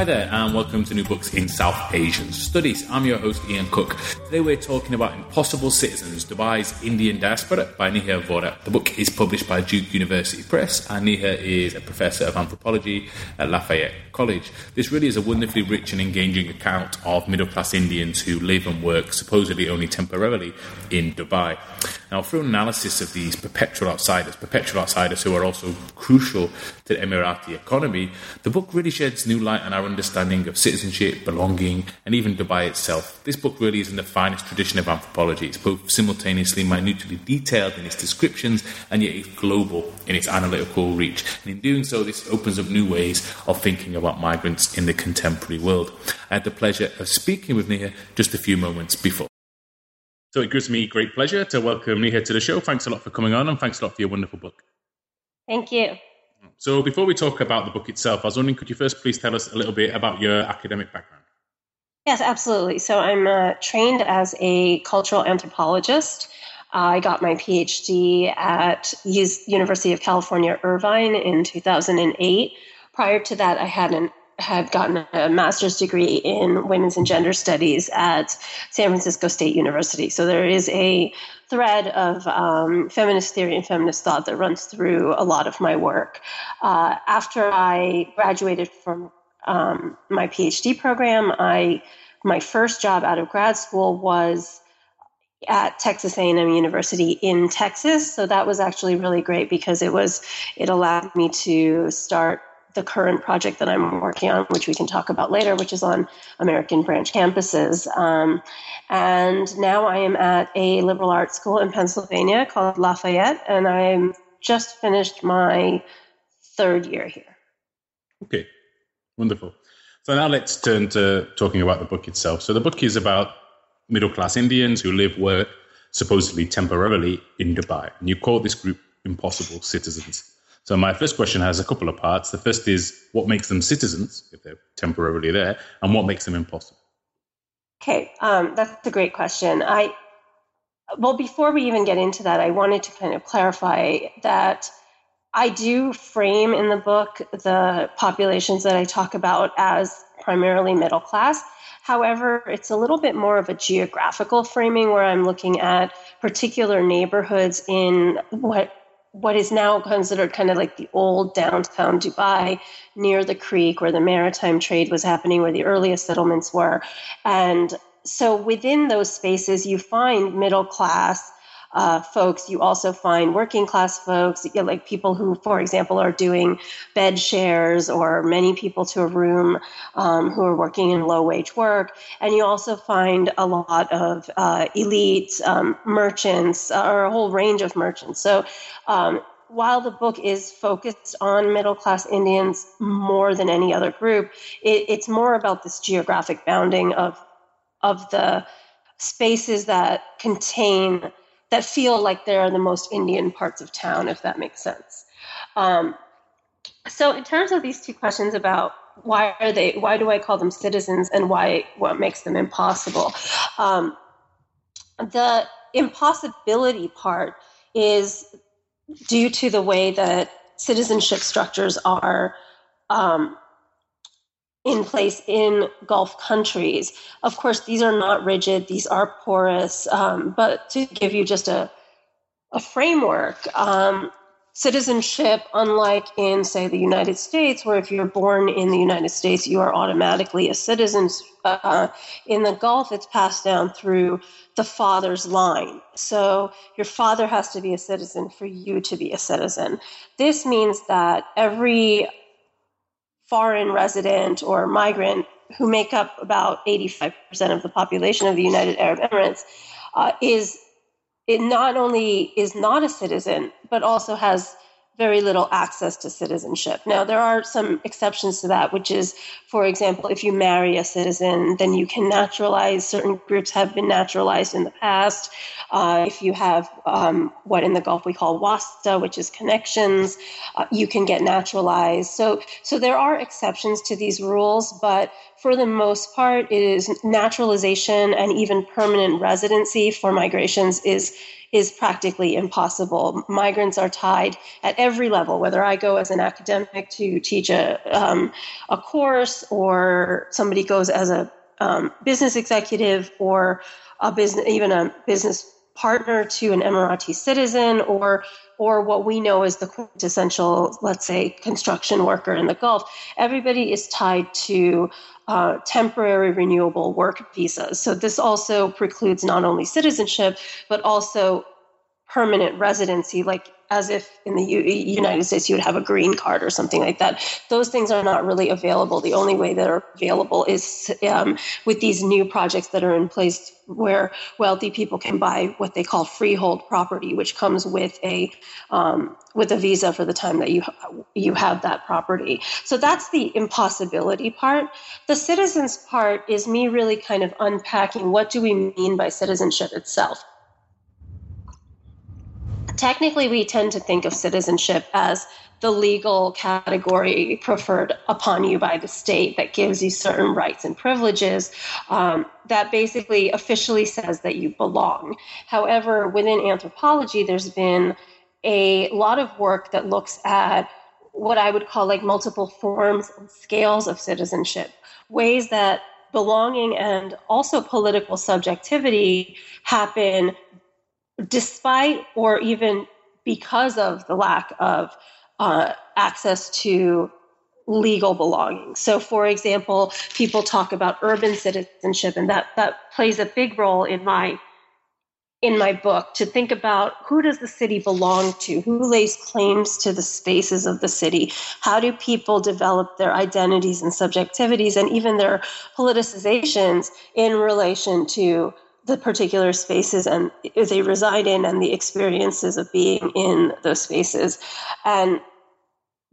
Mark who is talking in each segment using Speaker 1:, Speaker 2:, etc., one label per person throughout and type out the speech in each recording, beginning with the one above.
Speaker 1: Hi there, and welcome to New Books in South Asian Studies. I'm your host, Ian Cook. Today we're talking about Impossible Citizens Dubai's Indian Diaspora by Neha Vora. The book is published by Duke University Press, and Neha is a professor of anthropology at Lafayette College. This really is a wonderfully rich and engaging account of middle class Indians who live and work supposedly only temporarily in Dubai. Now, through an analysis of these perpetual outsiders, perpetual outsiders who are also crucial to the Emirati economy, the book really sheds new light on our understanding of citizenship, belonging, and even Dubai itself. This book really is in the finest tradition of anthropology. It's both simultaneously minutely detailed in its descriptions and yet it's global in its analytical reach. And in doing so, this opens up new ways of thinking about migrants in the contemporary world. I had the pleasure of speaking with Neha just a few moments before. So it gives me great pleasure to welcome Neha to the show. Thanks a lot for coming on and thanks a lot for your wonderful book.
Speaker 2: Thank you.
Speaker 1: So, before we talk about the book itself, I was wondering, could you first please tell us a little bit about your academic background?
Speaker 2: Yes, absolutely. So, I'm uh, trained as a cultural anthropologist. I got my PhD at University of California, Irvine in 2008. Prior to that, I had an had gotten a master's degree in women's and gender studies at San Francisco State University. So there is a thread of um, feminist theory and feminist thought that runs through a lot of my work. Uh, after I graduated from um, my PhD program, I my first job out of grad school was at Texas A&M University in Texas. So that was actually really great because it was it allowed me to start the current project that I'm working on, which we can talk about later, which is on American branch campuses. Um, and now I am at a liberal arts school in Pennsylvania called Lafayette, and I'm just finished my third year here.
Speaker 1: Okay, wonderful. So now let's turn to talking about the book itself. So the book is about middle class Indians who live, work supposedly temporarily in Dubai. And you call this group impossible citizens. So my first question has a couple of parts. The first is what makes them citizens if they're temporarily there, and what makes them impossible.
Speaker 2: Okay, um, that's a great question. I well, before we even get into that, I wanted to kind of clarify that I do frame in the book the populations that I talk about as primarily middle class. However, it's a little bit more of a geographical framing where I'm looking at particular neighborhoods in what what is now considered kind of like the old downtown Dubai near the creek where the maritime trade was happening, where the earliest settlements were. And so within those spaces, you find middle class uh, folks. You also find working class folks, you know, like people who, for example, are doing bed shares or many people to a room um, who are working in low wage work. And you also find a lot of uh, elite um, merchants or a whole range of merchants. So um, while the book is focused on middle class Indians more than any other group, it, it's more about this geographic bounding of of the spaces that contain that feel like they're the most Indian parts of town, if that makes sense. Um, so, in terms of these two questions about why are they, why do I call them citizens, and why what makes them impossible, um, the impossibility part is due to the way that citizenship structures are um, in place in Gulf countries. Of course, these are not rigid, these are porous, um, but to give you just a, a framework, um, citizenship, unlike in, say, the United States, where if you're born in the United States, you are automatically a citizen. Uh, in the Gulf, it's passed down through the father's line. So your father has to be a citizen for you to be a citizen. This means that every foreign resident or migrant who make up about 85% of the population of the United Arab Emirates uh, is it not only is not a citizen, but also has very little access to citizenship. Now, there are some exceptions to that, which is, for example, if you marry a citizen, then you can naturalize. Certain groups have been naturalized in the past. Uh, if you have um, what in the Gulf we call wasta, which is connections, uh, you can get naturalized. So, so there are exceptions to these rules, but for the most part, it is naturalization and even permanent residency for migrations is is practically impossible. Migrants are tied at every level, whether I go as an academic to teach a, um, a course or somebody goes as a um, business executive or a business, even a business partner to an Emirati citizen or or what we know as the quintessential, let's say, construction worker in the Gulf. Everybody is tied to uh, temporary renewable work visas. So this also precludes not only citizenship, but also permanent residency, like as if in the U- United States you would have a green card or something like that. Those things are not really available. The only way that are available is um, with these new projects that are in place where wealthy people can buy what they call freehold property, which comes with a um, with a visa for the time that you you have that property. So that's the impossibility part. The citizens part is me really kind of unpacking what do we mean by citizenship itself technically we tend to think of citizenship as the legal category preferred upon you by the state that gives you certain rights and privileges um, that basically officially says that you belong. However, within anthropology, there's been a lot of work that looks at what I would call like multiple forms and scales of citizenship, ways that belonging and also political subjectivity happen despite or even because of the lack of uh, access to legal belonging. So, for example, people talk about urban citizenship, and that that plays a big role in my in my book to think about who does the city belong to who lays claims to the spaces of the city how do people develop their identities and subjectivities and even their politicizations in relation to the particular spaces and they reside in and the experiences of being in those spaces. And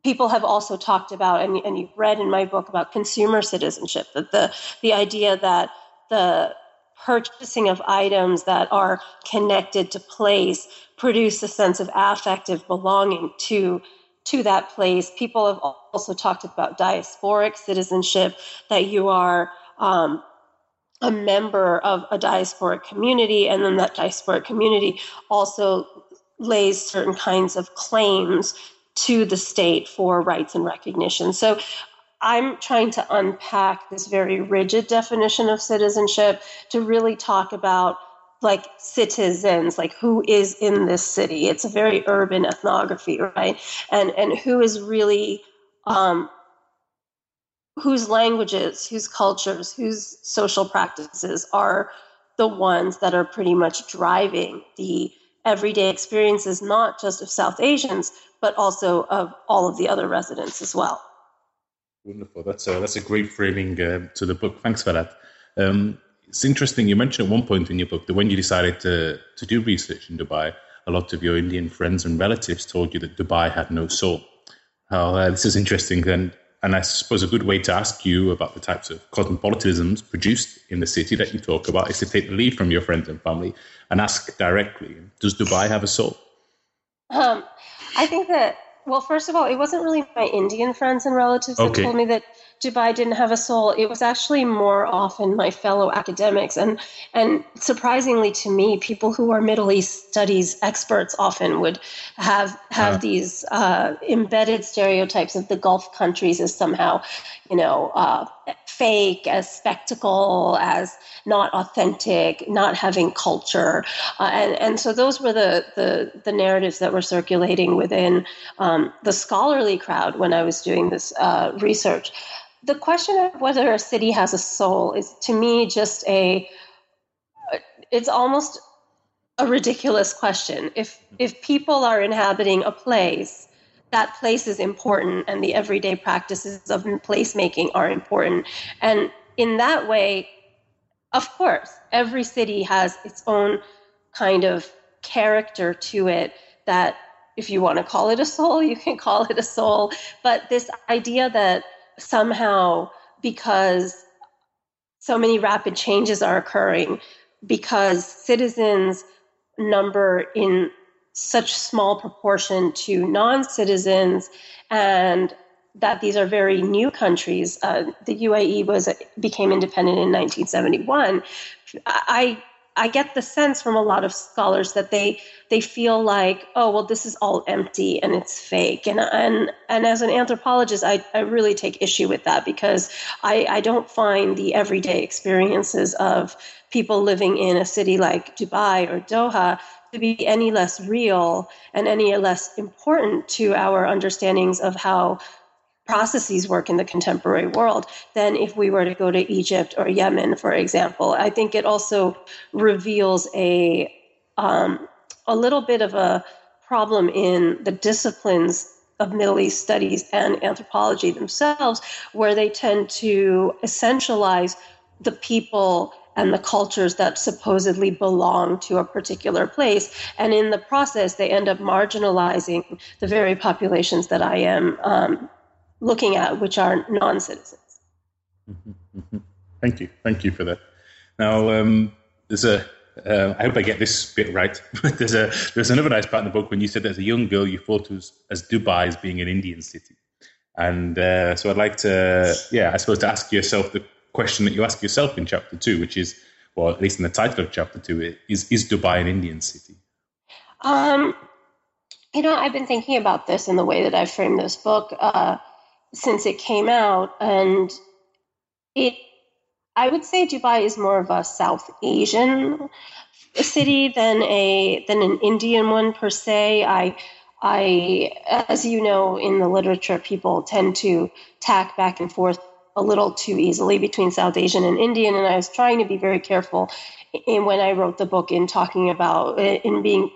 Speaker 2: people have also talked about, and, and you've read in my book about consumer citizenship, that the, the idea that the purchasing of items that are connected to place produce a sense of affective belonging to to that place. People have also talked about diasporic citizenship, that you are um, a member of a diasporic community, and then that diasporic community also lays certain kinds of claims to the state for rights and recognition. So I'm trying to unpack this very rigid definition of citizenship to really talk about like citizens, like who is in this city. It's a very urban ethnography, right? And and who is really um, whose languages, whose cultures, whose social practices are the ones that are pretty much driving the everyday experiences, not just of South Asians, but also of all of the other residents as well.
Speaker 1: Wonderful. That's a, that's a great framing uh, to the book. Thanks for that. Um, it's interesting. You mentioned at one point in your book that when you decided to, to do research in Dubai, a lot of your Indian friends and relatives told you that Dubai had no soul. Uh, this is interesting. Then and I suppose a good way to ask you about the types of cosmopolitanisms produced in the city that you talk about is to take the lead from your friends and family and ask directly Does Dubai have a soul?
Speaker 2: Um, I think that, well, first of all, it wasn't really my Indian friends and relatives okay. that told me that Dubai didn't have a soul. It was actually more often my fellow academics, and and surprisingly to me, people who are Middle East studies experts often would have have uh. these uh, embedded stereotypes of the Gulf countries as somehow, you know, uh, fake, as spectacle, as not authentic, not having culture, uh, and and so those were the the, the narratives that were circulating within um, the scholarly crowd when I was doing this uh, research. The question of whether a city has a soul is to me just a it's almost a ridiculous question. If if people are inhabiting a place that place is important and the everyday practices of placemaking are important. And in that way, of course, every city has its own kind of character to it that if you want to call it a soul, you can call it a soul. But this idea that somehow because so many rapid changes are occurring, because citizens number in such small proportion to non-citizens and that these are very new countries. Uh, the UAE was became independent in 1971. I I get the sense from a lot of scholars that they they feel like, oh well, this is all empty and it's fake. And and and as an anthropologist, I, I really take issue with that because I, I don't find the everyday experiences of people living in a city like Dubai or Doha to be any less real and any less important to our understandings of how processes work in the contemporary world than if we were to go to Egypt or Yemen, for example. I think it also reveals a um, a little bit of a problem in the disciplines of Middle East studies and anthropology themselves, where they tend to essentialize the people and the cultures that supposedly belong to a particular place. And in the process, they end up marginalizing the very populations that I am um, looking at, which are non citizens.
Speaker 1: Mm-hmm, mm-hmm. Thank you. Thank you for that. Now, um, there's a uh, I hope I get this bit right. there's a there's another nice part in the book when you said as a young girl you thought was as Dubai as being an Indian city, and uh, so I'd like to yeah I suppose to ask yourself the question that you ask yourself in chapter two, which is, well, at least in the title of chapter two, is is Dubai an Indian city?
Speaker 2: Um, you know, I've been thinking about this in the way that I've framed this book uh, since it came out, and it. I would say Dubai is more of a South Asian city than a than an Indian one per se. I I, as you know, in the literature, people tend to tack back and forth a little too easily between South Asian and Indian, and I was trying to be very careful in when I wrote the book in talking about in being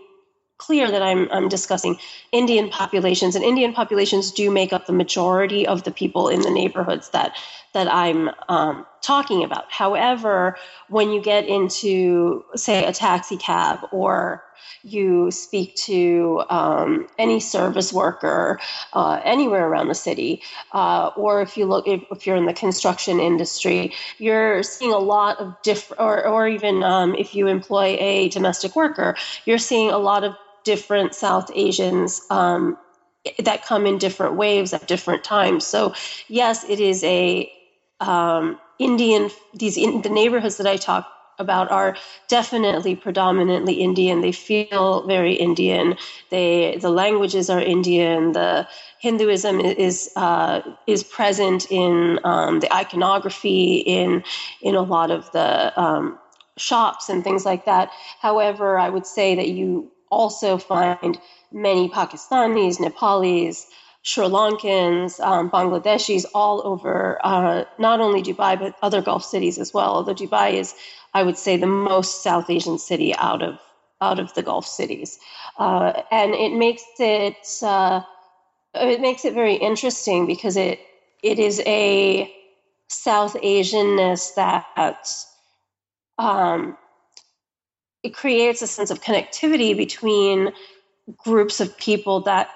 Speaker 2: clear that I'm, I'm discussing Indian populations, and Indian populations do make up the majority of the people in the neighborhoods that that I'm um, talking about. However, when you get into, say, a taxi cab or you speak to um, any service worker uh, anywhere around the city, uh, or if you look, if, if, you're in the construction industry, you're seeing a lot of different, or, or even um, if you employ a domestic worker, you're seeing a lot of different South Asians um, that come in different waves at different times. So, yes, it is a um, Indian. These in, the neighborhoods that I talk about are definitely predominantly Indian. They feel very Indian. They the languages are Indian. The Hinduism is uh, is present in um, the iconography in in a lot of the um, shops and things like that. However, I would say that you also find many Pakistanis, Nepalis, Sri Lankans, um, Bangladeshis all over uh, not only Dubai but other Gulf cities as well. Although Dubai is I would say, the most South Asian city out of out of the Gulf cities, uh, and it makes it uh, it makes it very interesting because it it is a South Asianness that um, it creates a sense of connectivity between groups of people that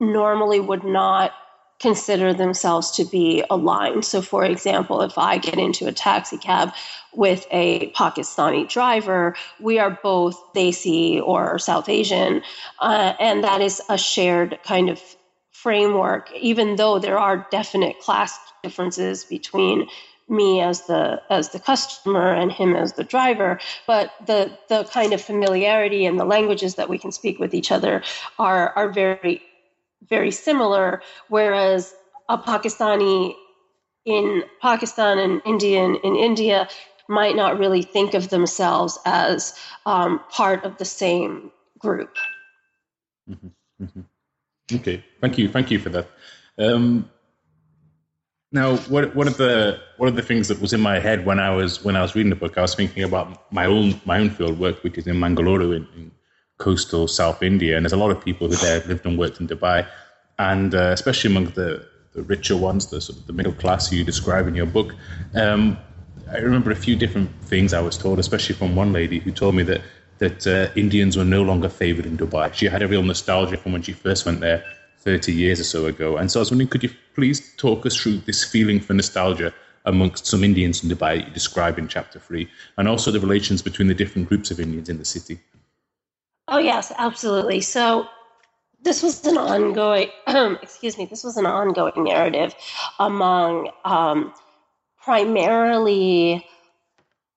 Speaker 2: normally would not consider themselves to be aligned. So, for example, if I get into a taxi cab with a Pakistani driver, we are both Desi or South Asian, uh, and that is a shared kind of framework, even though there are definite class differences between me as the as the customer and him as the driver but the the kind of familiarity and the languages that we can speak with each other are are very very similar, whereas a Pakistani in Pakistan and Indian in India might not really think of themselves as um, part of the same group.
Speaker 1: Mm-hmm. Mm-hmm. Okay, thank you, thank you for that. Um, now, what one of the one of the things that was in my head when I was when I was reading the book, I was thinking about my own my own field work, which is in Mangalore in, in coastal South India, and there's a lot of people who there lived and worked in Dubai, and uh, especially among the, the richer ones, the sort of the middle class you describe in your book. Um, I remember a few different things I was told, especially from one lady who told me that that uh, Indians were no longer favoured in Dubai. She had a real nostalgia from when she first went there 30 years or so ago. And so I was wondering, could you please talk us through this feeling for nostalgia amongst some Indians in Dubai you describe in chapter three, and also the relations between the different groups of Indians in the city?
Speaker 2: Oh, yes, absolutely. So this was an ongoing, excuse me, this was an ongoing narrative among um, primarily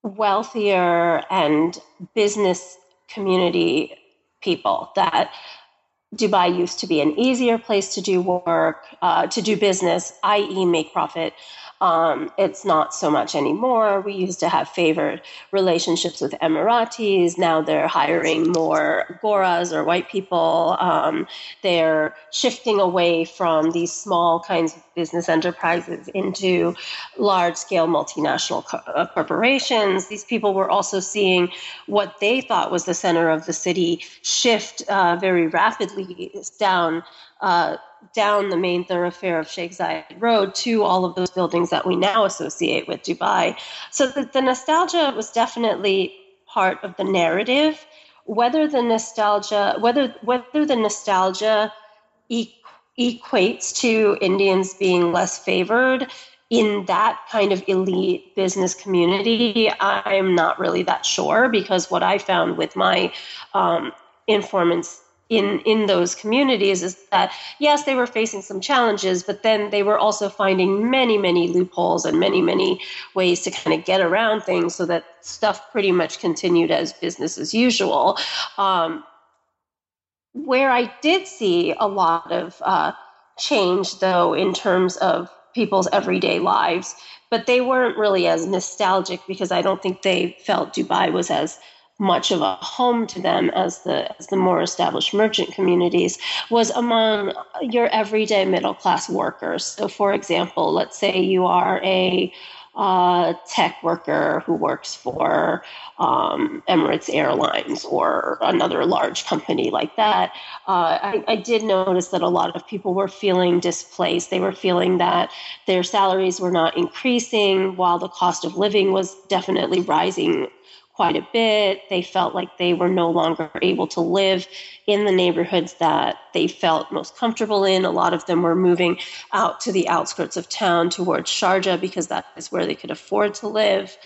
Speaker 2: wealthier and business community people that Dubai used to be an easier place to do work, uh, to do business, i.e., make profit. Um, it's not so much anymore. We used to have favored relationships with Emiratis. Now they're hiring more Goras or white people. Um, they're shifting away from these small kinds of business enterprises into large scale multinational co- uh, corporations. These people were also seeing what they thought was the center of the city shift uh, very rapidly down. Uh, down the main thoroughfare of Sheikh Zayed Road to all of those buildings that we now associate with Dubai. So the, the nostalgia was definitely part of the narrative. Whether the nostalgia, whether whether the nostalgia equates to Indians being less favored in that kind of elite business community, I'm not really that sure because what I found with my um, informants in in those communities is that yes they were facing some challenges but then they were also finding many many loopholes and many many ways to kind of get around things so that stuff pretty much continued as business as usual. Um, where i did see a lot of uh, change though in terms of people's everyday lives but they weren't really as nostalgic because i don't think they felt dubai was as much of a home to them as the as the more established merchant communities was among your everyday middle class workers. So, for example, let's say you are a uh, tech worker who works for um, Emirates Airlines or another large company like that. Uh, I, I, did notice that a lot of people were feeling displaced. They were feeling that their salaries were not increasing while the cost of living was definitely rising quite a bit. They felt like they were no longer able to live in the neighborhoods that they felt most comfortable in. A lot of them were moving out to the outskirts of town towards Sharjah because that is where they could afford to live.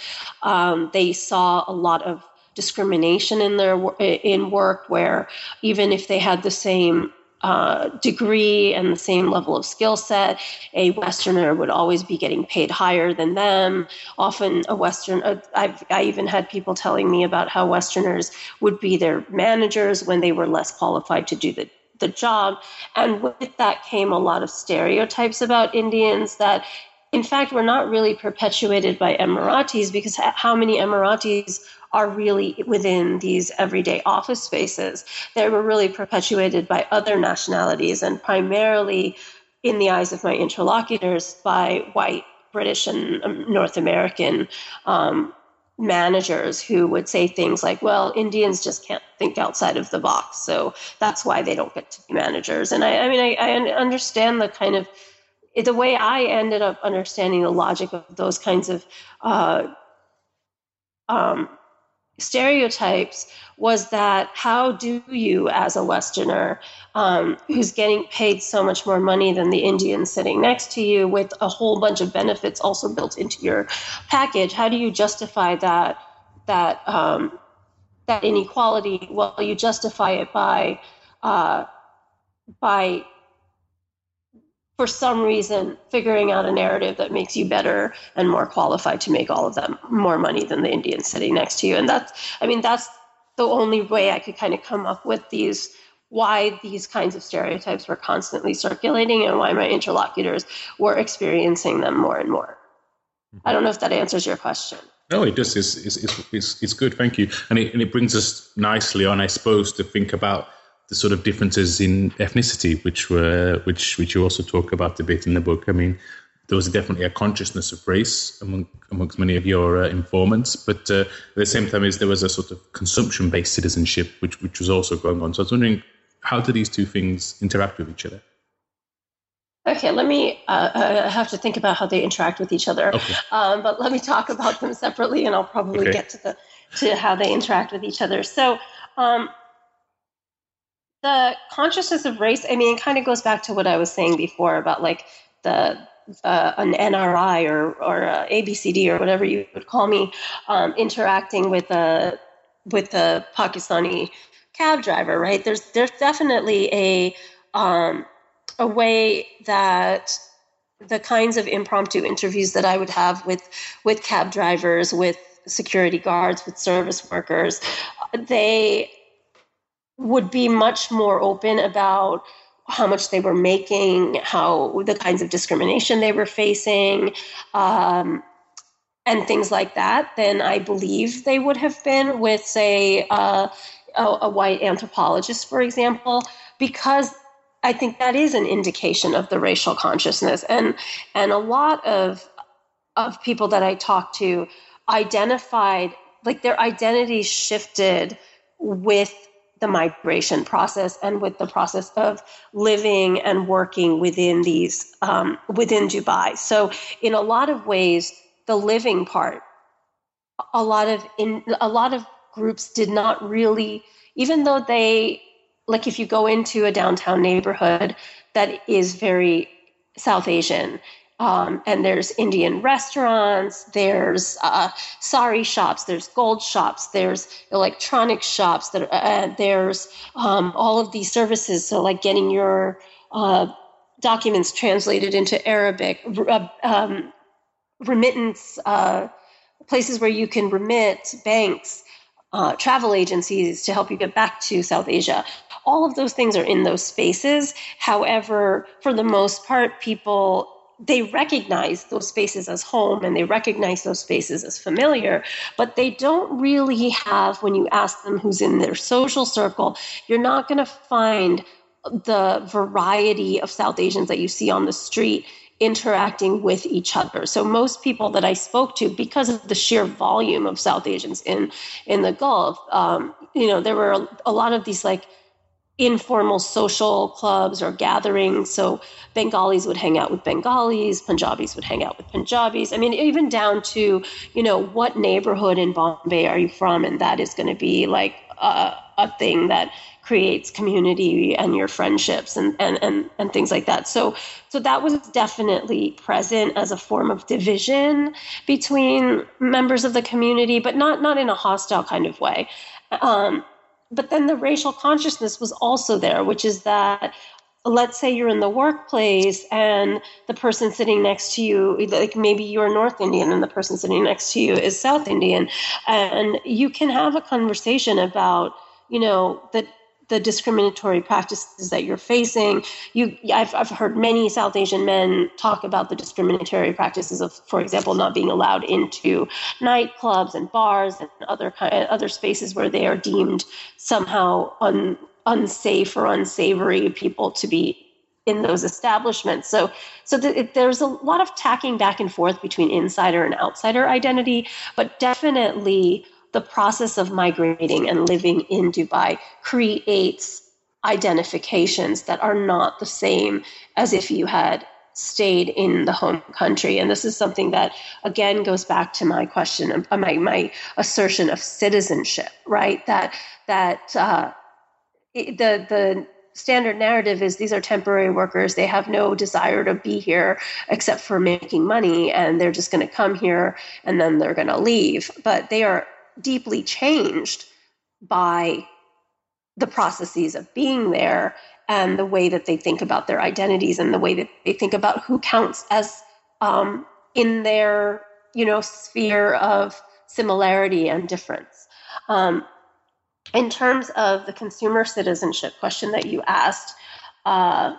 Speaker 2: Um, they saw a lot of discrimination in their in work where even if they had the same uh, degree and the same level of skill set, a Westerner would always be getting paid higher than them. Often, a Western, uh, I've, I even had people telling me about how Westerners would be their managers when they were less qualified to do the the job. And with that came a lot of stereotypes about Indians that in fact, were not really perpetuated by Emiratis because how many Emiratis are really within these everyday office spaces. They were really perpetuated by other nationalities and primarily, in the eyes of my interlocutors, by white, British, and um, North American um, managers who would say things like, well, Indians just can't think outside of the box. So that's why they don't get to be managers. And I, I mean, I, I understand the kind of the way I ended up understanding the logic of those kinds of uh, um, stereotypes was that how do you, as a Westerner, um, who's getting paid so much more money than the Indian sitting next to you, with a whole bunch of benefits also built into your package, how do you justify that that um, that inequality? Well, you justify it by uh, by for some reason figuring out a narrative that makes you better and more qualified to make all of them more money than the Indian sitting next to you. And that's, I mean, that's the only way I could kind of come up with these why these kinds of stereotypes were constantly circulating and why my interlocutors were experiencing them more and more. I don't know if that answers your question.
Speaker 1: No, it does. It's, it's, it's, it's, good. Thank you. And it, and it brings us nicely on, I suppose, to think about the sort of differences in ethnicity, which were which which you also talk about a bit in the book. I mean, there was definitely a consciousness of race among amongst many of your uh, informants, but uh, at the same time, is there was a sort of consumption-based citizenship, which which was also going on. So I was wondering, how do these two things interact with each other?
Speaker 2: Okay, let me. Uh, I have to think about how they interact with each other. Okay. Um, but let me talk about them separately, and I'll probably okay. get to the to how they interact with each other. So, um, the consciousness of race. I mean, it kind of goes back to what I was saying before about like the uh, an NRI or or ABCD or whatever you would call me um, interacting with a with a Pakistani cab driver. Right? There's there's definitely a um, a way that the kinds of impromptu interviews that I would have with with cab drivers, with security guards, with service workers, they would be much more open about how much they were making, how the kinds of discrimination they were facing, um, and things like that, than I believe they would have been with, say, uh, a, a white anthropologist, for example, because I think that is an indication of the racial consciousness, and and a lot of of people that I talked to identified like their identity shifted with the migration process and with the process of living and working within these um, within Dubai. So in a lot of ways, the living part, a lot of in a lot of groups did not really, even though they like if you go into a downtown neighborhood that is very South Asian um, and there's Indian restaurants, there's uh, sari shops, there's gold shops, there's electronic shops, that, uh, there's um, all of these services. So, like getting your uh, documents translated into Arabic, uh, um, remittance uh, places where you can remit, banks, uh, travel agencies to help you get back to South Asia. All of those things are in those spaces. However, for the most part, people they recognize those spaces as home and they recognize those spaces as familiar, but they don't really have, when you ask them who's in their social circle, you're not going to find the variety of South Asians that you see on the street interacting with each other. So most people that I spoke to, because of the sheer volume of South Asians in in the Gulf, um, you know, there were a, a lot of these like informal social clubs or gatherings. So Bengalis would hang out with Bengalis, Punjabis would hang out with Punjabis. I mean, even down to, you know, what neighborhood in Bombay are you from? And that is going to be like a, a thing that creates community and your friendships and, and, and, and things like that. So, so that was definitely present as a form of division between members of the community, but not, not in a hostile kind of way. Um, but then the racial consciousness was also there, which is that let's say you're in the workplace and the person sitting next to you, like maybe you're North Indian and the person sitting next to you is South Indian, and you can have a conversation about, you know, the the discriminatory practices that you're facing. You, I've, I've heard many South Asian men talk about the discriminatory practices of, for example, not being allowed into nightclubs and bars and other kind, other spaces where they are deemed somehow un, unsafe or unsavory people to be in those establishments. So, so it, there's a lot of tacking back and forth between insider and outsider identity, but definitely the process of migrating and living in Dubai creates identifications that are not the same as if you had stayed in the home country. And this is something that, again, goes back to my question, uh, my, my assertion of citizenship, right? That, that uh, the, the standard narrative is these are temporary workers. They have no desire to be here except for making money, and they're just going to come here and then they're going to leave. But they are deeply changed by the processes of being there and the way that they think about their identities and the way that they think about who counts as um, in their you know sphere of similarity and difference. Um, in terms of the consumer citizenship question that you asked, uh,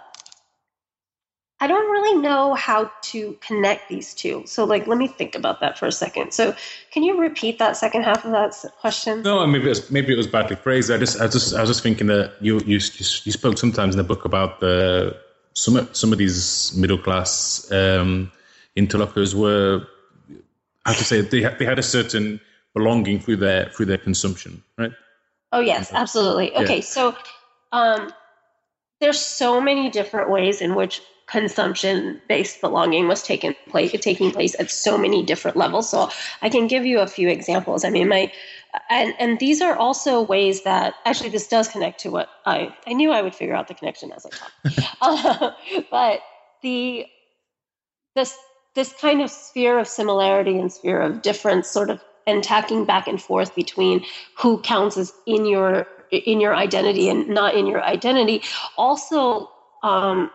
Speaker 2: I don't really know how to connect these two. So, like, let me think about that for a second. So, can you repeat that second half of that question?
Speaker 1: No, maybe it was, maybe it was badly phrased. I just, I just, I was just thinking that you, you, you spoke sometimes in the book about the some, some of these middle class um, interlocutors were, I have to say, they had, they had a certain belonging through their through their consumption, right?
Speaker 2: Oh yes, absolutely. Okay, yeah. so um, there's so many different ways in which consumption based belonging was taking place taking place at so many different levels. So i can give you a few examples. I mean my and and these are also ways that actually this does connect to what i i knew i would figure out the connection as i talk. Uh, but the this this kind of sphere of similarity and sphere of difference sort of and tacking back and forth between who counts as in your in your identity and not in your identity also um,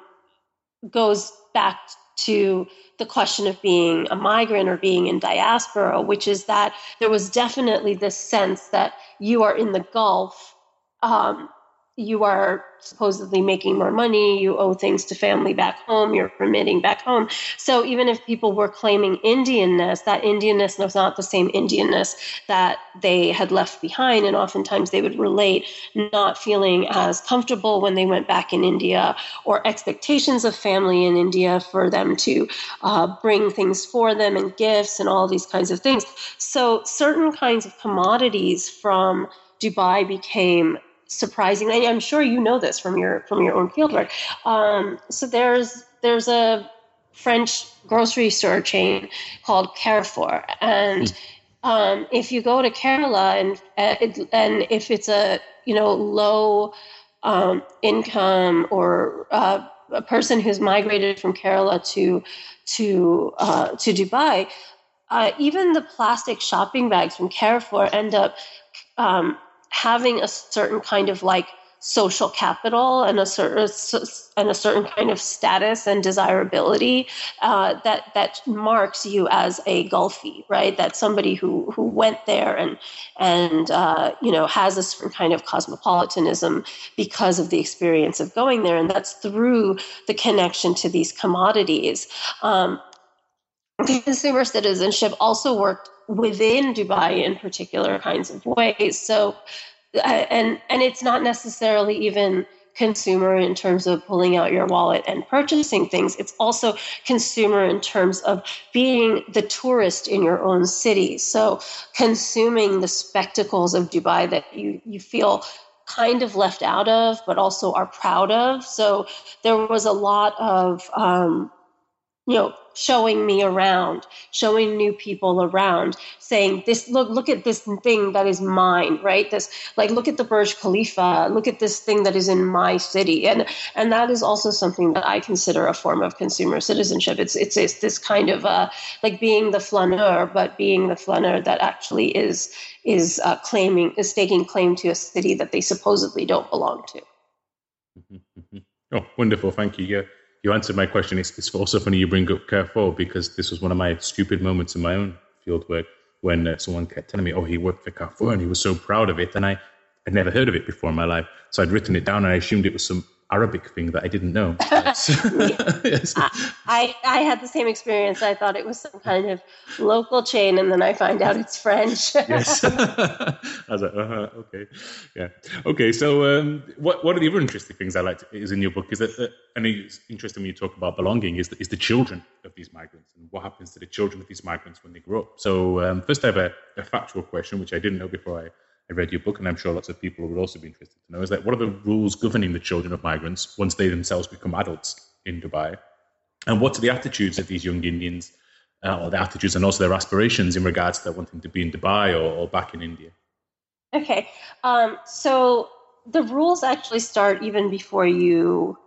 Speaker 2: goes back to the question of being a migrant or being in diaspora, which is that there was definitely this sense that you are in the Gulf um, you are supposedly making more money, you owe things to family back home, you're remitting back home. So even if people were claiming Indianness, that Indianness was not the same Indianness that they had left behind. And oftentimes they would relate not feeling as comfortable when they went back in India or expectations of family in India for them to uh, bring things for them and gifts and all these kinds of things. So certain kinds of commodities from Dubai became surprisingly. I'm sure you know this from your from your own fieldwork. Um, so there's there's a French grocery store chain called Carrefour, and um, if you go to Kerala and and if it's a you know low um, income or uh, a person who's migrated from Kerala to to uh, to Dubai, uh, even the plastic shopping bags from Carrefour end up um, having a certain kind of like social capital and a certain and a certain kind of status and desirability uh, that that marks you as a Gulfie, right? That somebody who who went there and and uh, you know has a certain kind of cosmopolitanism because of the experience of going there, and that's through the connection to these commodities. Um, consumer citizenship also worked within Dubai in particular kinds of ways. So, uh, and and it's not necessarily even consumer in terms of pulling out your wallet and purchasing things. It's also consumer in terms of being the tourist in your own city. So consuming the spectacles of Dubai that you, you feel kind of left out of, but also are proud of. So there was a lot of, um, you know, showing me around, showing new people around, saying this look look at this thing that is mine, right? This like look at the Burj Khalifa, look at this thing that is in my city. And and that is also something that I consider a form of consumer citizenship. It's it's, it's this kind of uh, like being the flaneur, but being the flaneur that actually is is uh, claiming is staking claim to a city that they supposedly don't belong to.
Speaker 1: Oh, wonderful! Thank you. Yeah you answered my question. It's, it's also funny you bring up Carrefour because this was one of my stupid moments in my own field work when uh, someone kept telling me, oh, he worked for Carrefour and he was so proud of it. And I had never heard of it before in my life. So I'd written it down and I assumed it was some Arabic thing that I didn't know.
Speaker 2: yes. I, I had the same experience. I thought it was some kind of local chain, and then I find out it's French.
Speaker 1: yes. I was like, uh-huh, okay, yeah, okay. So, um, what what are the other interesting things I like is in your book is that, uh, and it's interesting when you talk about belonging is the, is the children of these migrants and what happens to the children of these migrants when they grow up. So, um, first, I have a, a factual question which I didn't know before I I read your book, and I'm sure lots of people would also be interested to know, is that what are the rules governing the children of migrants once they themselves become adults in Dubai? And what are the attitudes of these young Indians, uh, or the attitudes and also their aspirations in regards to wanting to be in Dubai or, or back in India?
Speaker 2: Okay, um, so the rules actually start even before you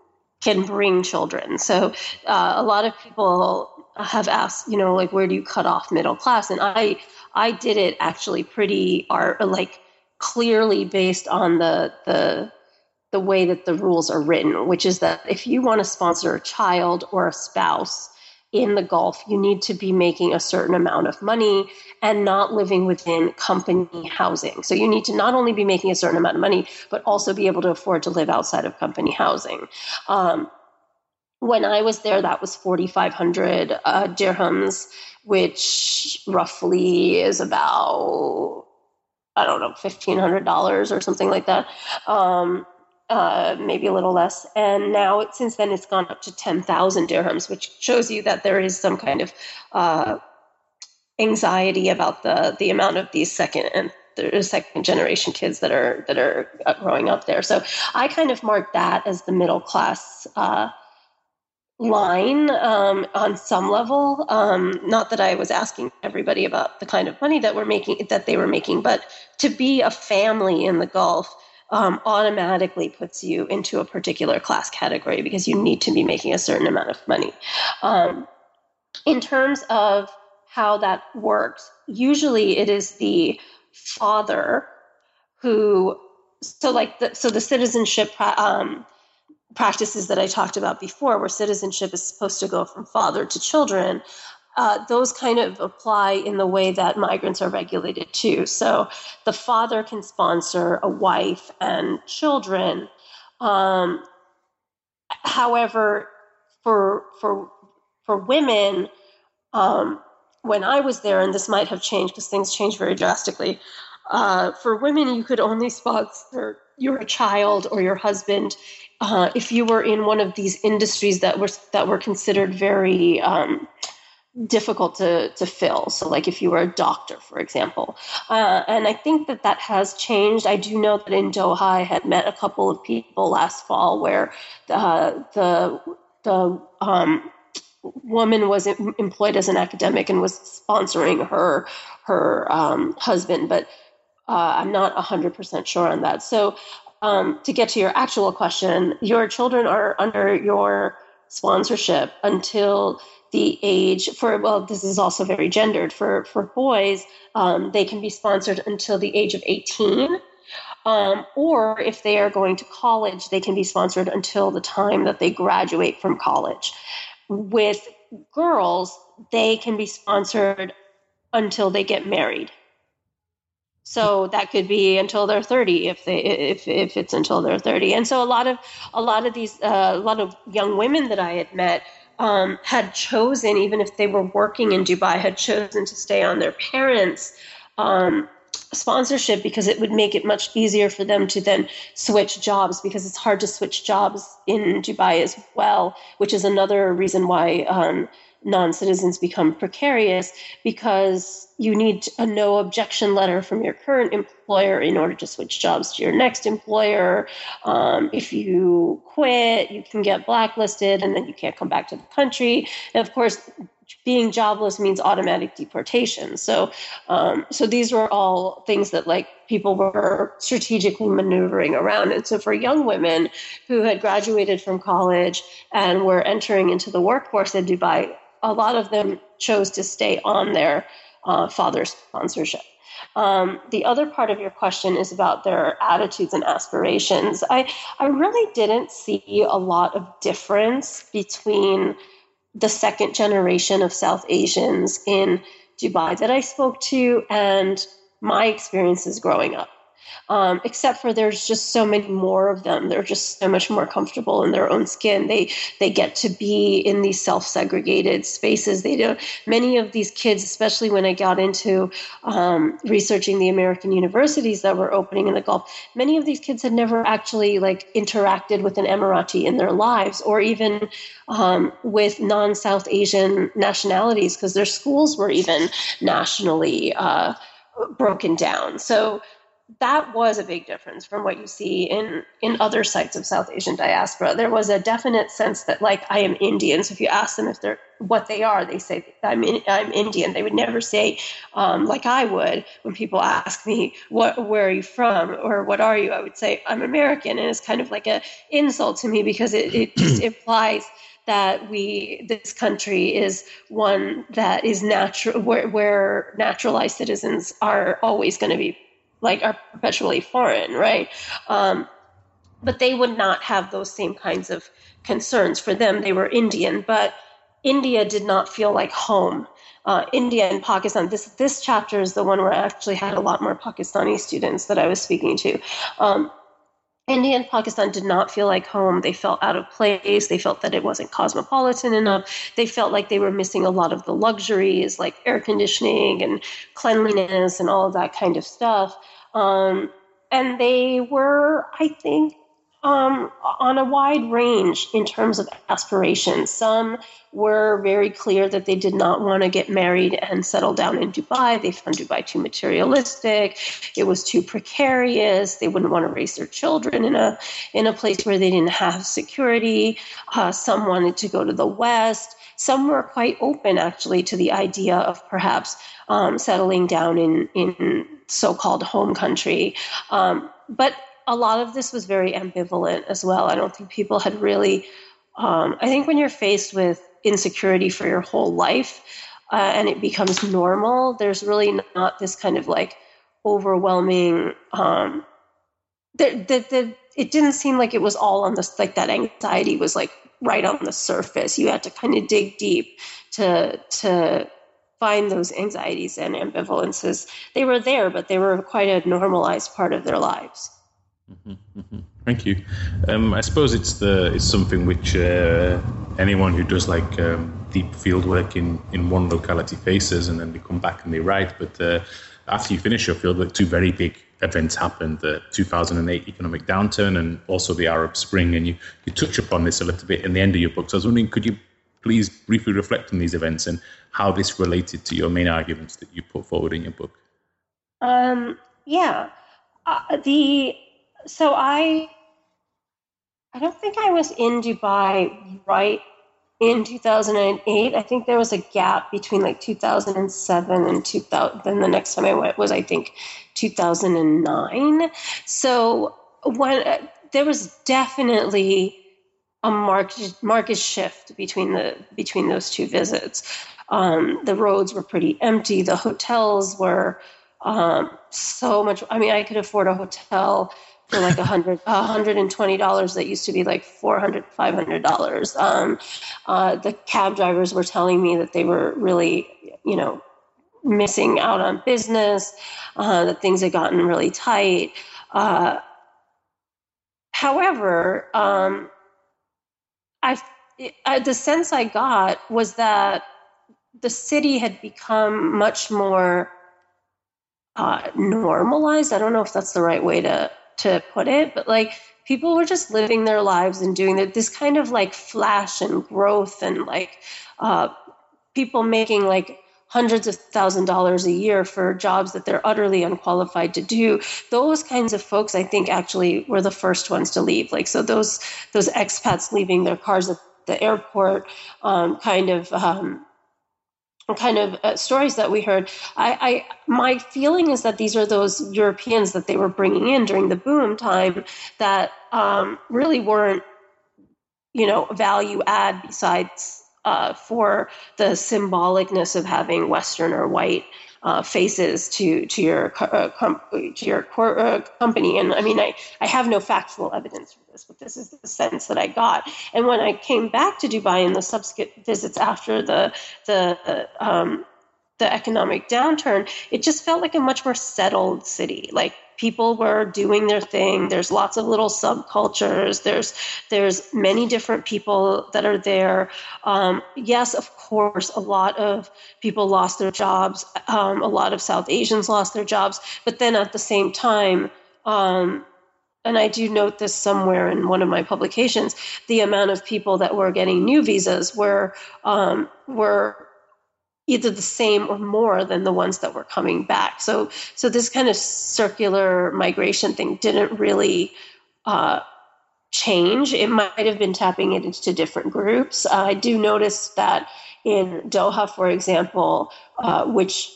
Speaker 2: can bring children. So uh, a lot of people have asked, you know, like where do you cut off middle class? And I I did it actually pretty art like clearly based on the the the way that the rules are written, which is that if you want to sponsor a child or a spouse in the Gulf, you need to be making a certain amount of money and not living within company housing. So you need to not only be making a certain amount of money, but also be able to afford to live outside of company housing. Um, when I was there, that was 4,500 uh, dirhams, which roughly is about, I don't know, $1,500 or something like that. Um, uh, maybe a little less. And now, it, since then, it's gone up to 10,000 dirhams, which shows you that there is some kind of uh, anxiety about the, the amount of these second and second generation kids that are that are growing up there. So I kind of mark that as the middle class uh, line um, on some level. Um, not that I was asking everybody about the kind of money that we're making that they were making, but to be a family in the Gulf um, automatically puts you into a particular class category because you need to be making a certain amount of money. Um, in terms of how that works, usually it is the father who, so like the, so the citizenship um, practices that I talked about before, where citizenship is supposed to go from father to children, uh, those kind of apply in the way that migrants are regulated too. So the father can sponsor a wife and children. Um, however, for for for women, um, when I was there, and this might have changed because things change very drastically. Uh, for women, you could only sponsor your child or your husband uh, if you were in one of these industries that were that were considered very um, difficult to, to fill. So, like if you were a doctor, for example. Uh, and I think that that has changed. I do know that in Doha, I had met a couple of people last fall where the, the, the um, woman was employed as an academic and was sponsoring her, her um, husband, but uh, I'm not 100% sure on that. So, um, to get to your actual question, your children are under your sponsorship until the age for well this is also very gendered. For for boys um, they can be sponsored until the age of 18 um, or if they are going to college they can be sponsored until the time that they graduate from college. With girls they can be sponsored until they get married so that could be until they're 30 if they if if it's until they're 30 and so a lot of a lot of these uh, a lot of young women that i had met um, had chosen, even if they were working in Dubai, had chosen to stay on their parents' um, sponsorship because it would make it much easier for them to then switch jobs because it's hard to switch jobs in Dubai as well, which is another reason why um, non citizens become precarious because you need a no objection letter from your current employer in order to switch jobs to your next employer. Um, if you quit, you can get blacklisted and then you can't come back to the country. And of course, being jobless means automatic deportation. So, um, so these were all things that like people were strategically maneuvering around. And so, for young women who had graduated from college and were entering into the workforce in Dubai, a lot of them chose to stay on their uh, father's sponsorship. Um, the other part of your question is about their attitudes and aspirations. I, I really didn't see a lot of difference between the second generation of South Asians in Dubai that I spoke to and my experiences growing up um, except for there's just so many more of them. They're just so much more comfortable in their own skin. They they get to be in these self-segregated spaces. They don't. many of these kids, especially when I got into um, researching the American universities that were opening in the Gulf. Many of these kids had never actually like interacted with an Emirati in their lives, or even um, with non-South Asian nationalities, because their schools were even nationally. Uh, broken down. So that was a big difference from what you see in in other sites of South Asian diaspora. There was a definite sense that like I am Indian. So if you ask them if they're what they are, they say I'm in, I'm Indian. They would never say um, like I would when people ask me what where are you from or what are you. I would say I'm American, and it's kind of like a insult to me because it, it just implies that we this country is one that is natural where, where naturalized citizens are always going to be like are perpetually foreign, right? Um, but they would not have those same kinds of concerns. For them, they were Indian, but India did not feel like home. Uh, India and Pakistan. This this chapter is the one where I actually had a lot more Pakistani students that I was speaking to. Um, India and Pakistan did not feel like home. They felt out of place. They felt that it wasn't cosmopolitan enough. They felt like they were missing a lot of the luxuries like air conditioning and cleanliness and all of that kind of stuff. Um, and they were, I think, um, on a wide range in terms of aspirations. Some were very clear that they did not want to get married and settle down in Dubai. They found Dubai too materialistic. It was too precarious. They wouldn't want to raise their children in a in a place where they didn't have security. Uh, some wanted to go to the West. Some were quite open, actually, to the idea of perhaps um, settling down in in so-called home country. Um, but a lot of this was very ambivalent as well. I don't think people had really. Um, I think when you're faced with insecurity for your whole life uh, and it becomes normal, there's really not this kind of like overwhelming. Um, the, the, the, it didn't seem like it was all on this, like that anxiety was like right on the surface. You had to kind of dig deep to to find those anxieties and ambivalences. They were there, but they were quite a normalized part of their lives.
Speaker 1: Thank you. Um, I suppose it's the it's something which uh, anyone who does like um, deep field work in, in one locality faces, and then they come back and they write. But uh, after you finish your field, like two very big events happened: the 2008 economic downturn and also the Arab Spring. And you you touch upon this a little bit in the end of your book. So I was wondering, could you please briefly reflect on these events and how this related to your main arguments that you put forward in your book?
Speaker 2: Um, yeah, uh, the so I I don't think I was in Dubai right in 2008. I think there was a gap between like 2007 and 2000. Then the next time I went was I think 2009. So when uh, there was definitely a market market shift between the between those two visits. Um, the roads were pretty empty. The hotels were um, so much. I mean, I could afford a hotel for like a hundred, a hundred and twenty dollars that used to be like four hundred, five hundred dollars. Um, uh, the cab drivers were telling me that they were really, you know, missing out on business, uh, that things had gotten really tight. Uh, however, um, I, I, the sense I got was that the city had become much more uh, normalized. I don't know if that's the right way to to put it, but like people were just living their lives and doing this kind of like flash and growth and like uh, people making like hundreds of thousand dollars a year for jobs that they're utterly unqualified to do. Those kinds of folks i think actually were the first ones to leave. Like so those those expats leaving their cars at the airport um, kind of um, kind of uh, stories that we heard. I, I, my feeling is that these are those Europeans that they were bringing in during the boom time that um, really weren't, you know, value add besides uh, for the symbolicness of having Western or white uh, faces to to your uh, com- to your core, uh, company. And I mean, I, I have no factual evidence for this, but this is the sense that I got. And when I came back to Dubai in the subsequent visits after the the um, the economic downturn, it just felt like a much more settled city. Like people were doing their thing. There's lots of little subcultures. There's there's many different people that are there. Um, yes, of course, a lot of people lost their jobs. Um, a lot of South Asians lost their jobs. But then at the same time. Um, and I do note this somewhere in one of my publications, the amount of people that were getting new visas were um, were either the same or more than the ones that were coming back. So, so this kind of circular migration thing didn't really uh, change. It might have been tapping it into different groups. Uh, I do notice that in Doha, for example, uh, which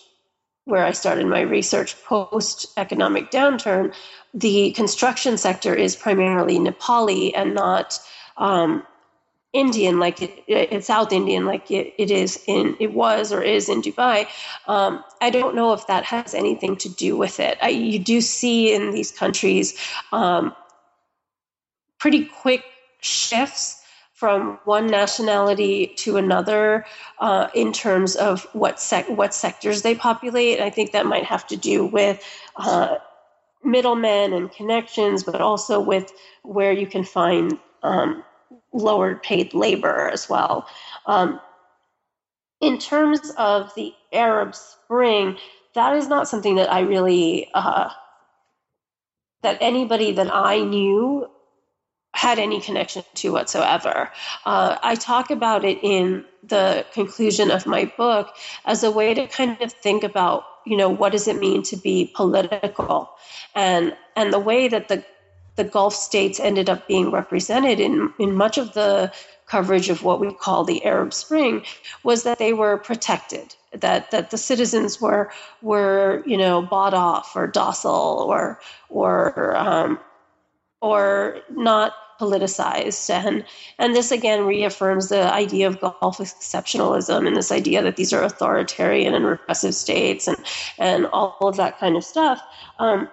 Speaker 2: where I started my research post economic downturn, the construction sector is primarily Nepali and not um, Indian, like it, it's South Indian, like it, it is in, it was or is in Dubai. Um, I don't know if that has anything to do with it. I, you do see in these countries um, pretty quick shifts from one nationality to another uh, in terms of what sec- what sectors they populate. I think that might have to do with uh, middlemen and connections, but also with where you can find um, lower paid labor as well. Um, in terms of the Arab Spring, that is not something that I really uh, that anybody that I knew had any connection to whatsoever. Uh, I talk about it in the conclusion of my book as a way to kind of think about, you know, what does it mean to be political, and and the way that the the Gulf states ended up being represented in in much of the coverage of what we call the Arab Spring was that they were protected, that that the citizens were were you know bought off or docile or or um, or not politicized. And and this again reaffirms the idea of Gulf exceptionalism and this idea that these are authoritarian and repressive states and and all of that kind of stuff. Um,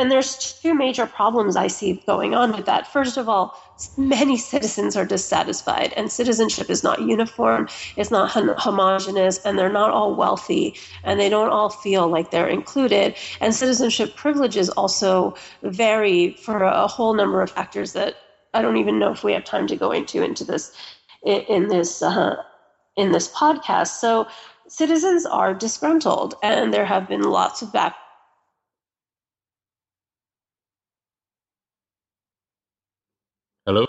Speaker 2: and there's two major problems I see going on with that. First of all, many citizens are dissatisfied, and citizenship is not uniform, it's not homogenous, and they're not all wealthy, and they don't all feel like they're included. And citizenship privileges also vary for a whole number of factors that I don't even know if we have time to go into into this in this uh, in this podcast. So citizens are disgruntled, and there have been lots of back
Speaker 1: Hello?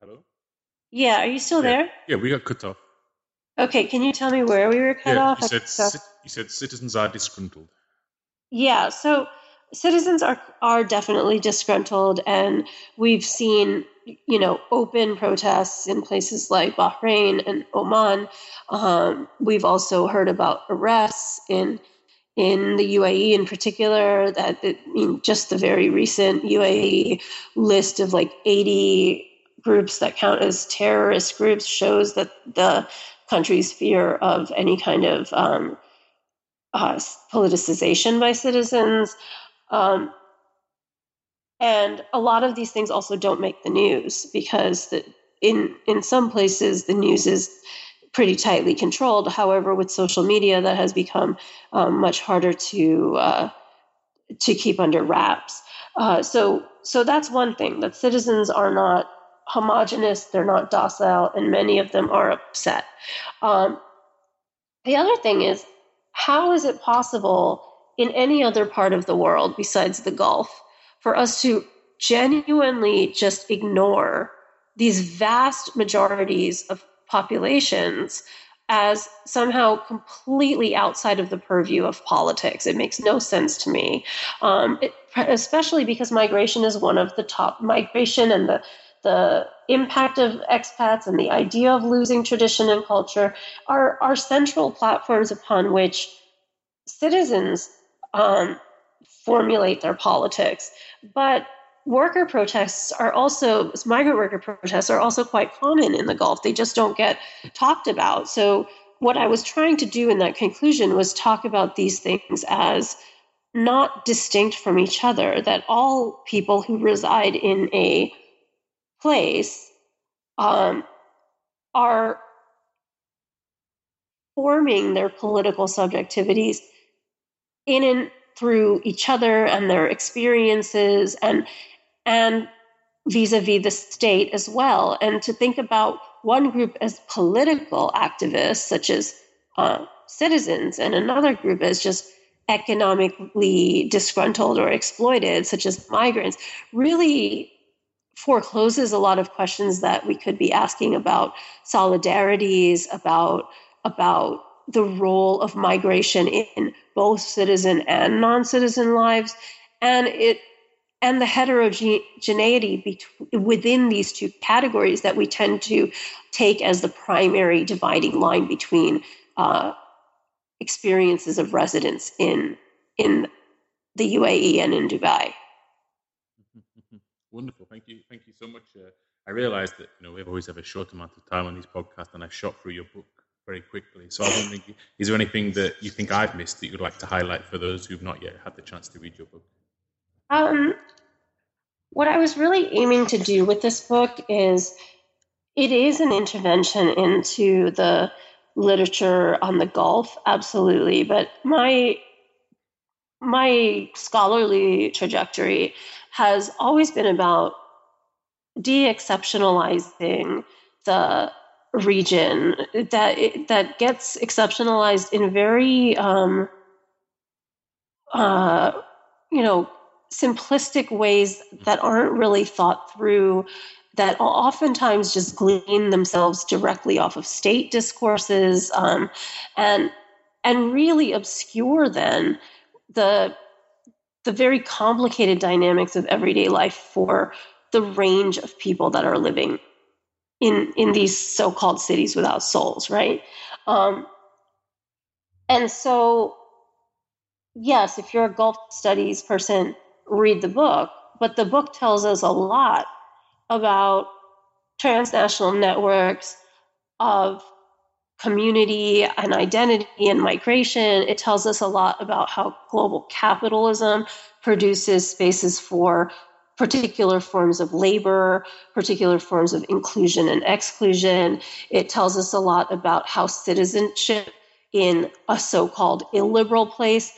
Speaker 1: Hello?
Speaker 2: Yeah, are you still
Speaker 1: yeah.
Speaker 2: there?
Speaker 1: Yeah, we got cut off.
Speaker 2: Okay, can you tell me where we were cut
Speaker 1: yeah,
Speaker 2: off?
Speaker 1: You said, you said citizens are disgruntled.
Speaker 2: Yeah, so citizens are are definitely disgruntled, and we've seen you know open protests in places like Bahrain and Oman. Um, we've also heard about arrests in in the UAE in particular, that it, just the very recent UAE list of like 80 groups that count as terrorist groups shows that the country's fear of any kind of um, uh, politicization by citizens. Um, and a lot of these things also don't make the news because the, in in some places the news is pretty tightly controlled. However, with social media, that has become um, much harder to uh, to keep under wraps. Uh, so, so that's one thing that citizens are not homogenous; they're not docile, and many of them are upset. Um, the other thing is, how is it possible in any other part of the world besides the Gulf for us to genuinely just ignore these vast majorities of populations as somehow completely outside of the purview of politics. It makes no sense to me, um, it, especially because migration is one of the top migration and the the impact of expats and the idea of losing tradition and culture are, are central platforms upon which citizens um, formulate their politics. But worker protests are also migrant worker protests are also quite common in the Gulf. They just don't get talked about. So what I was trying to do in that conclusion was talk about these things as not distinct from each other, that all people who reside in a place um, are forming their political subjectivities in and through each other and their experiences and and vis-a-vis the state as well. And to think about one group as political activists such as uh, citizens and another group as just economically disgruntled or exploited such as migrants really forecloses a lot of questions that we could be asking about solidarities about about the role of migration in both citizen and non-citizen lives. And it and the heterogeneity between, within these two categories that we tend to take as the primary dividing line between uh, experiences of residence in in the UAE and in Dubai.
Speaker 1: Wonderful, thank you, thank you so much. Uh, I realised that you know we always have a short amount of time on these podcasts, and I shot through your book very quickly. So I don't think is there anything that you think I've missed that you'd like to highlight for those who've not yet had the chance to read your book?
Speaker 2: Um, what I was really aiming to do with this book is it is an intervention into the literature on the Gulf, absolutely. But my my scholarly trajectory has always been about de-exceptionalizing the region that that gets exceptionalized in very um, uh, you know simplistic ways that aren't really thought through that oftentimes just glean themselves directly off of state discourses um, and and really obscure then the the very complicated dynamics of everyday life for the range of people that are living in in these so-called cities without souls right? Um, and so yes if you're a gulf studies person read the book but the book tells us a lot about transnational networks of community and identity and migration. It tells us a lot about how global capitalism produces spaces for particular forms of labor, particular forms of inclusion and exclusion. It tells us a lot about how citizenship in a so called illiberal place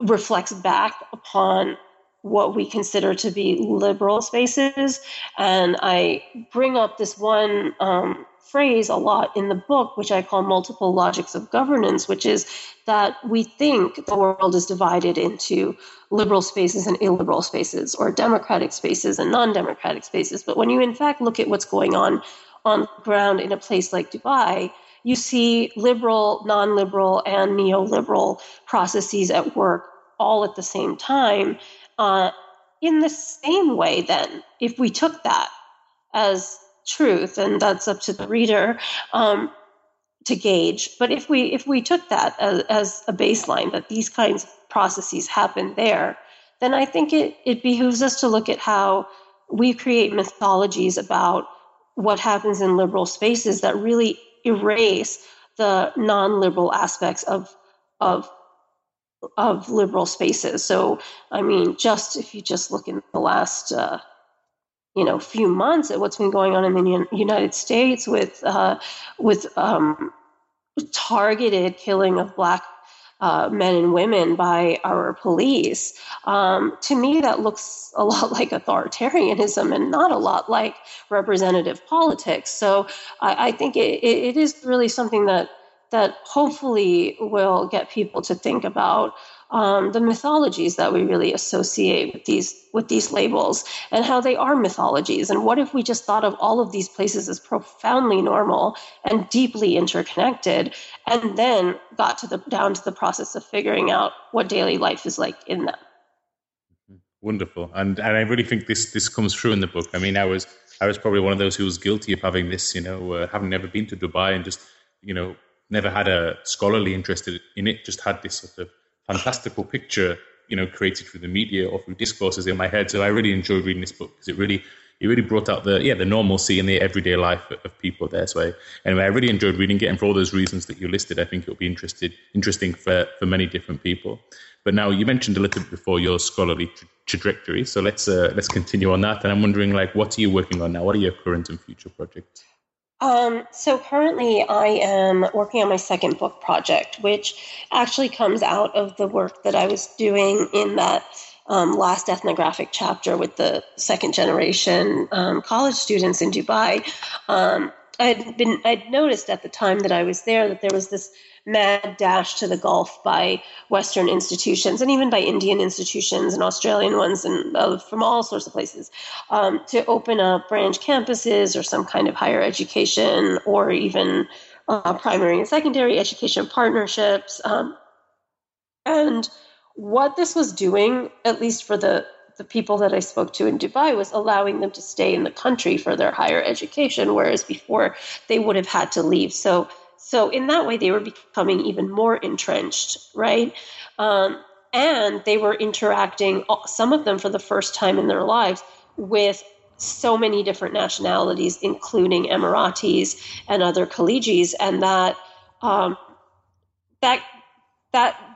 Speaker 2: reflects back upon what we consider to be liberal spaces. And I bring up this one um, phrase a lot in the book, which I call multiple logics of governance, which is that we think the world is divided into liberal spaces and illiberal spaces, or democratic spaces and non democratic spaces. But when you, in fact, look at what's going on on ground in a place like Dubai, you see liberal, non liberal, and neoliberal processes at work all at the same time. Uh, in the same way, then, if we took that as truth, and that's up to the reader um, to gauge. But if we if we took that as, as a baseline that these kinds of processes happen there, then I think it, it behooves us to look at how we create mythologies about what happens in liberal spaces that really erase the non-liberal aspects of of of liberal spaces. So, I mean, just if you just look in the last, uh, you know, few months at what's been going on in the United States with uh, with um, targeted killing of black uh, men and women by our police. Um, to me, that looks a lot like authoritarianism and not a lot like representative politics. So I, I think it, it is really something that that hopefully will get people to think about um, the mythologies that we really associate with these with these labels and how they are mythologies. And what if we just thought of all of these places as profoundly normal and deeply interconnected and then got to the down to the process of figuring out what daily life is like in them?
Speaker 1: Wonderful. And and i really think this this comes through in the book. I mean i was i was probably one of those who was guilty of having this you know uh, having never been to dubai and just you know never had a scholarly interest in it, just had this sort of fantastical picture, you know, created through the media or through discourses in my head. So I really enjoyed reading this book because it really it really brought out the yeah the normalcy and the everyday life of people there. So I, anyway, I really enjoyed reading it, and for all those reasons that you listed, I think it'll be interested interesting for for many different people. But now you mentioned a little bit before your scholarly tra- trajectory, so let's uh, let's continue on that. And I'm wondering, like, what are you working on now? What are your current and future projects?
Speaker 2: Um, so currently, I am working on my second book project, which actually comes out of the work that I was doing in that um, last ethnographic chapter with the second generation um, college students in Dubai. I had been I'd noticed at the time that I was there that there was this mad dash to the Gulf by Western institutions and even by Indian institutions and Australian ones and uh, from all sorts of places um, to open up branch campuses or some kind of higher education or even uh, primary and secondary education partnerships. Um, and what this was doing, at least for the the people that I spoke to in Dubai was allowing them to stay in the country for their higher education, whereas before they would have had to leave. So so in that way, they were becoming even more entrenched, right? Um, and they were interacting, uh, some of them for the first time in their lives, with so many different nationalities, including Emiratis and other Khalijis, and that um, that that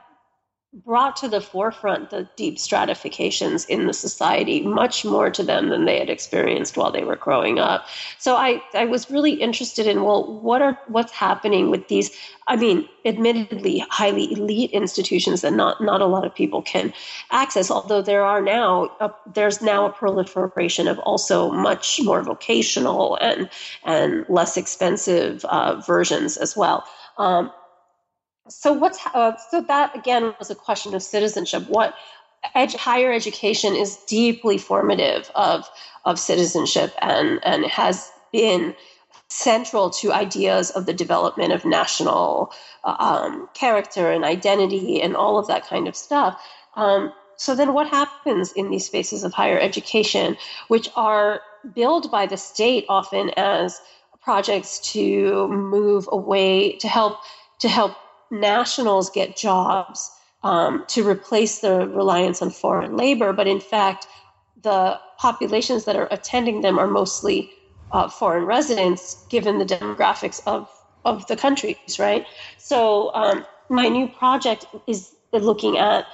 Speaker 2: brought to the forefront the deep stratifications in the society much more to them than they had experienced while they were growing up. So i i was really interested in well what are what's happening with these i mean admittedly highly elite institutions that not not a lot of people can access although there are now a, there's now a proliferation of also much more vocational and and less expensive uh, versions as well. Um, so what's uh, so that again was a question of citizenship. What higher education is deeply formative of of citizenship and and has been central to ideas of the development of national um, character and identity and all of that kind of stuff. Um, so then what happens in these spaces of higher education, which are billed by the state often as projects to move away to help to help nationals get jobs um, to replace the reliance on foreign labor, but in fact, the populations that are attending them are mostly uh, foreign residents, given the demographics of of the countries, right? So um, my new project is looking at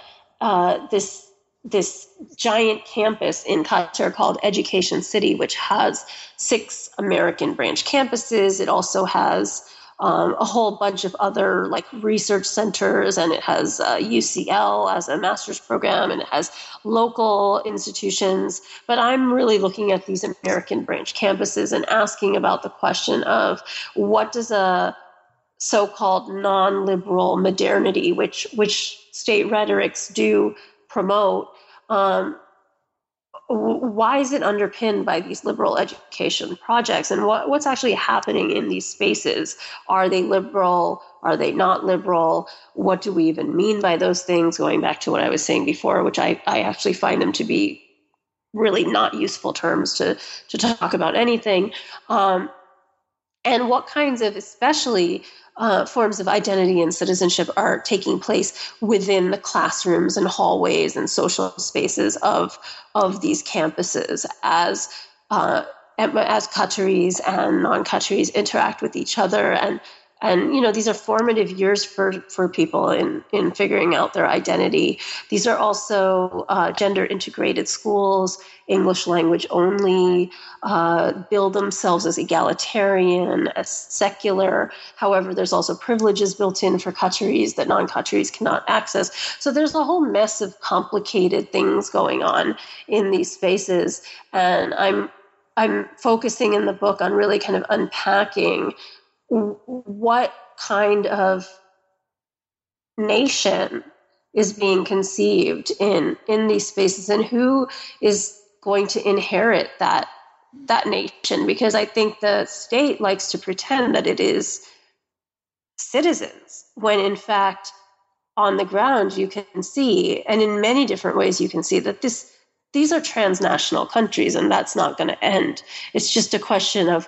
Speaker 2: uh, this this giant campus in Qatar called Education City, which has six American branch campuses. It also has um, a whole bunch of other like research centers, and it has uh, UCL as a master's program, and it has local institutions. But I'm really looking at these American branch campuses and asking about the question of what does a so-called non-liberal modernity, which which state rhetorics do promote, um, why is it underpinned by these liberal education projects? And what, what's actually happening in these spaces? Are they liberal? Are they not liberal? What do we even mean by those things? Going back to what i was saying before which i, I actually find them to be really not useful terms to, to talk about anything. Um, and what kinds of especially uh, forms of identity and citizenship are taking place within the classrooms and hallways and social spaces of of these campuses as uh, as Qataris and non-Qataris interact with each other and and you know these are formative years for for people in in figuring out their identity. These are also uh, gender integrated schools english language only uh, billed themselves as egalitarian as secular. However there's also privileges built in for qataris that non-qataris cannot access. So there's a whole mess of complicated things going on in these spaces. And i'm I'm focusing in the book on really kind of unpacking what kind of nation is being conceived in in these spaces and who is going to inherit that that nation? Because i think the state likes to pretend that it is citizens when in fact on the ground you can see and in many different ways you can see that this these are transnational countries and that's not going to end. It's just a question of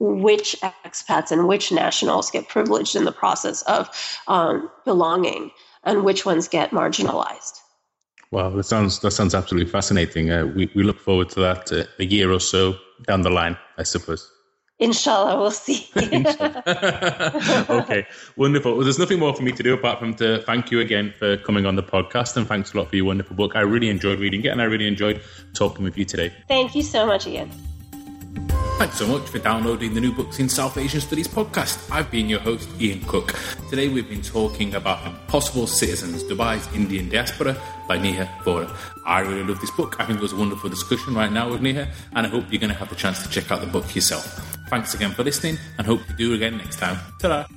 Speaker 2: which expats and which nationals get privileged in the process of um, belonging and which ones get marginalized.
Speaker 1: Well, that sounds that sounds absolutely fascinating. Uh, we we look forward to that uh, a year or so down the line, I suppose.
Speaker 2: Inshallah, we'll see.
Speaker 1: okay, wonderful. Well, there's nothing more for me to do apart from to thank you again for coming on the podcast and thanks a lot for your wonderful book. I really enjoyed reading it and I really enjoyed talking with you today.
Speaker 2: Thank you so much, Ian.
Speaker 1: Thanks so much for downloading the New Books in South Asian Studies podcast. I've been your host, Ian Cook. Today we've been talking about Impossible Citizens Dubai's Indian Diaspora by Neha Vora. I really love this book. I think it was a wonderful discussion right now with Neha, and I hope you're going to have the chance to check out the book yourself. Thanks again for listening, and hope you do again next time. Ta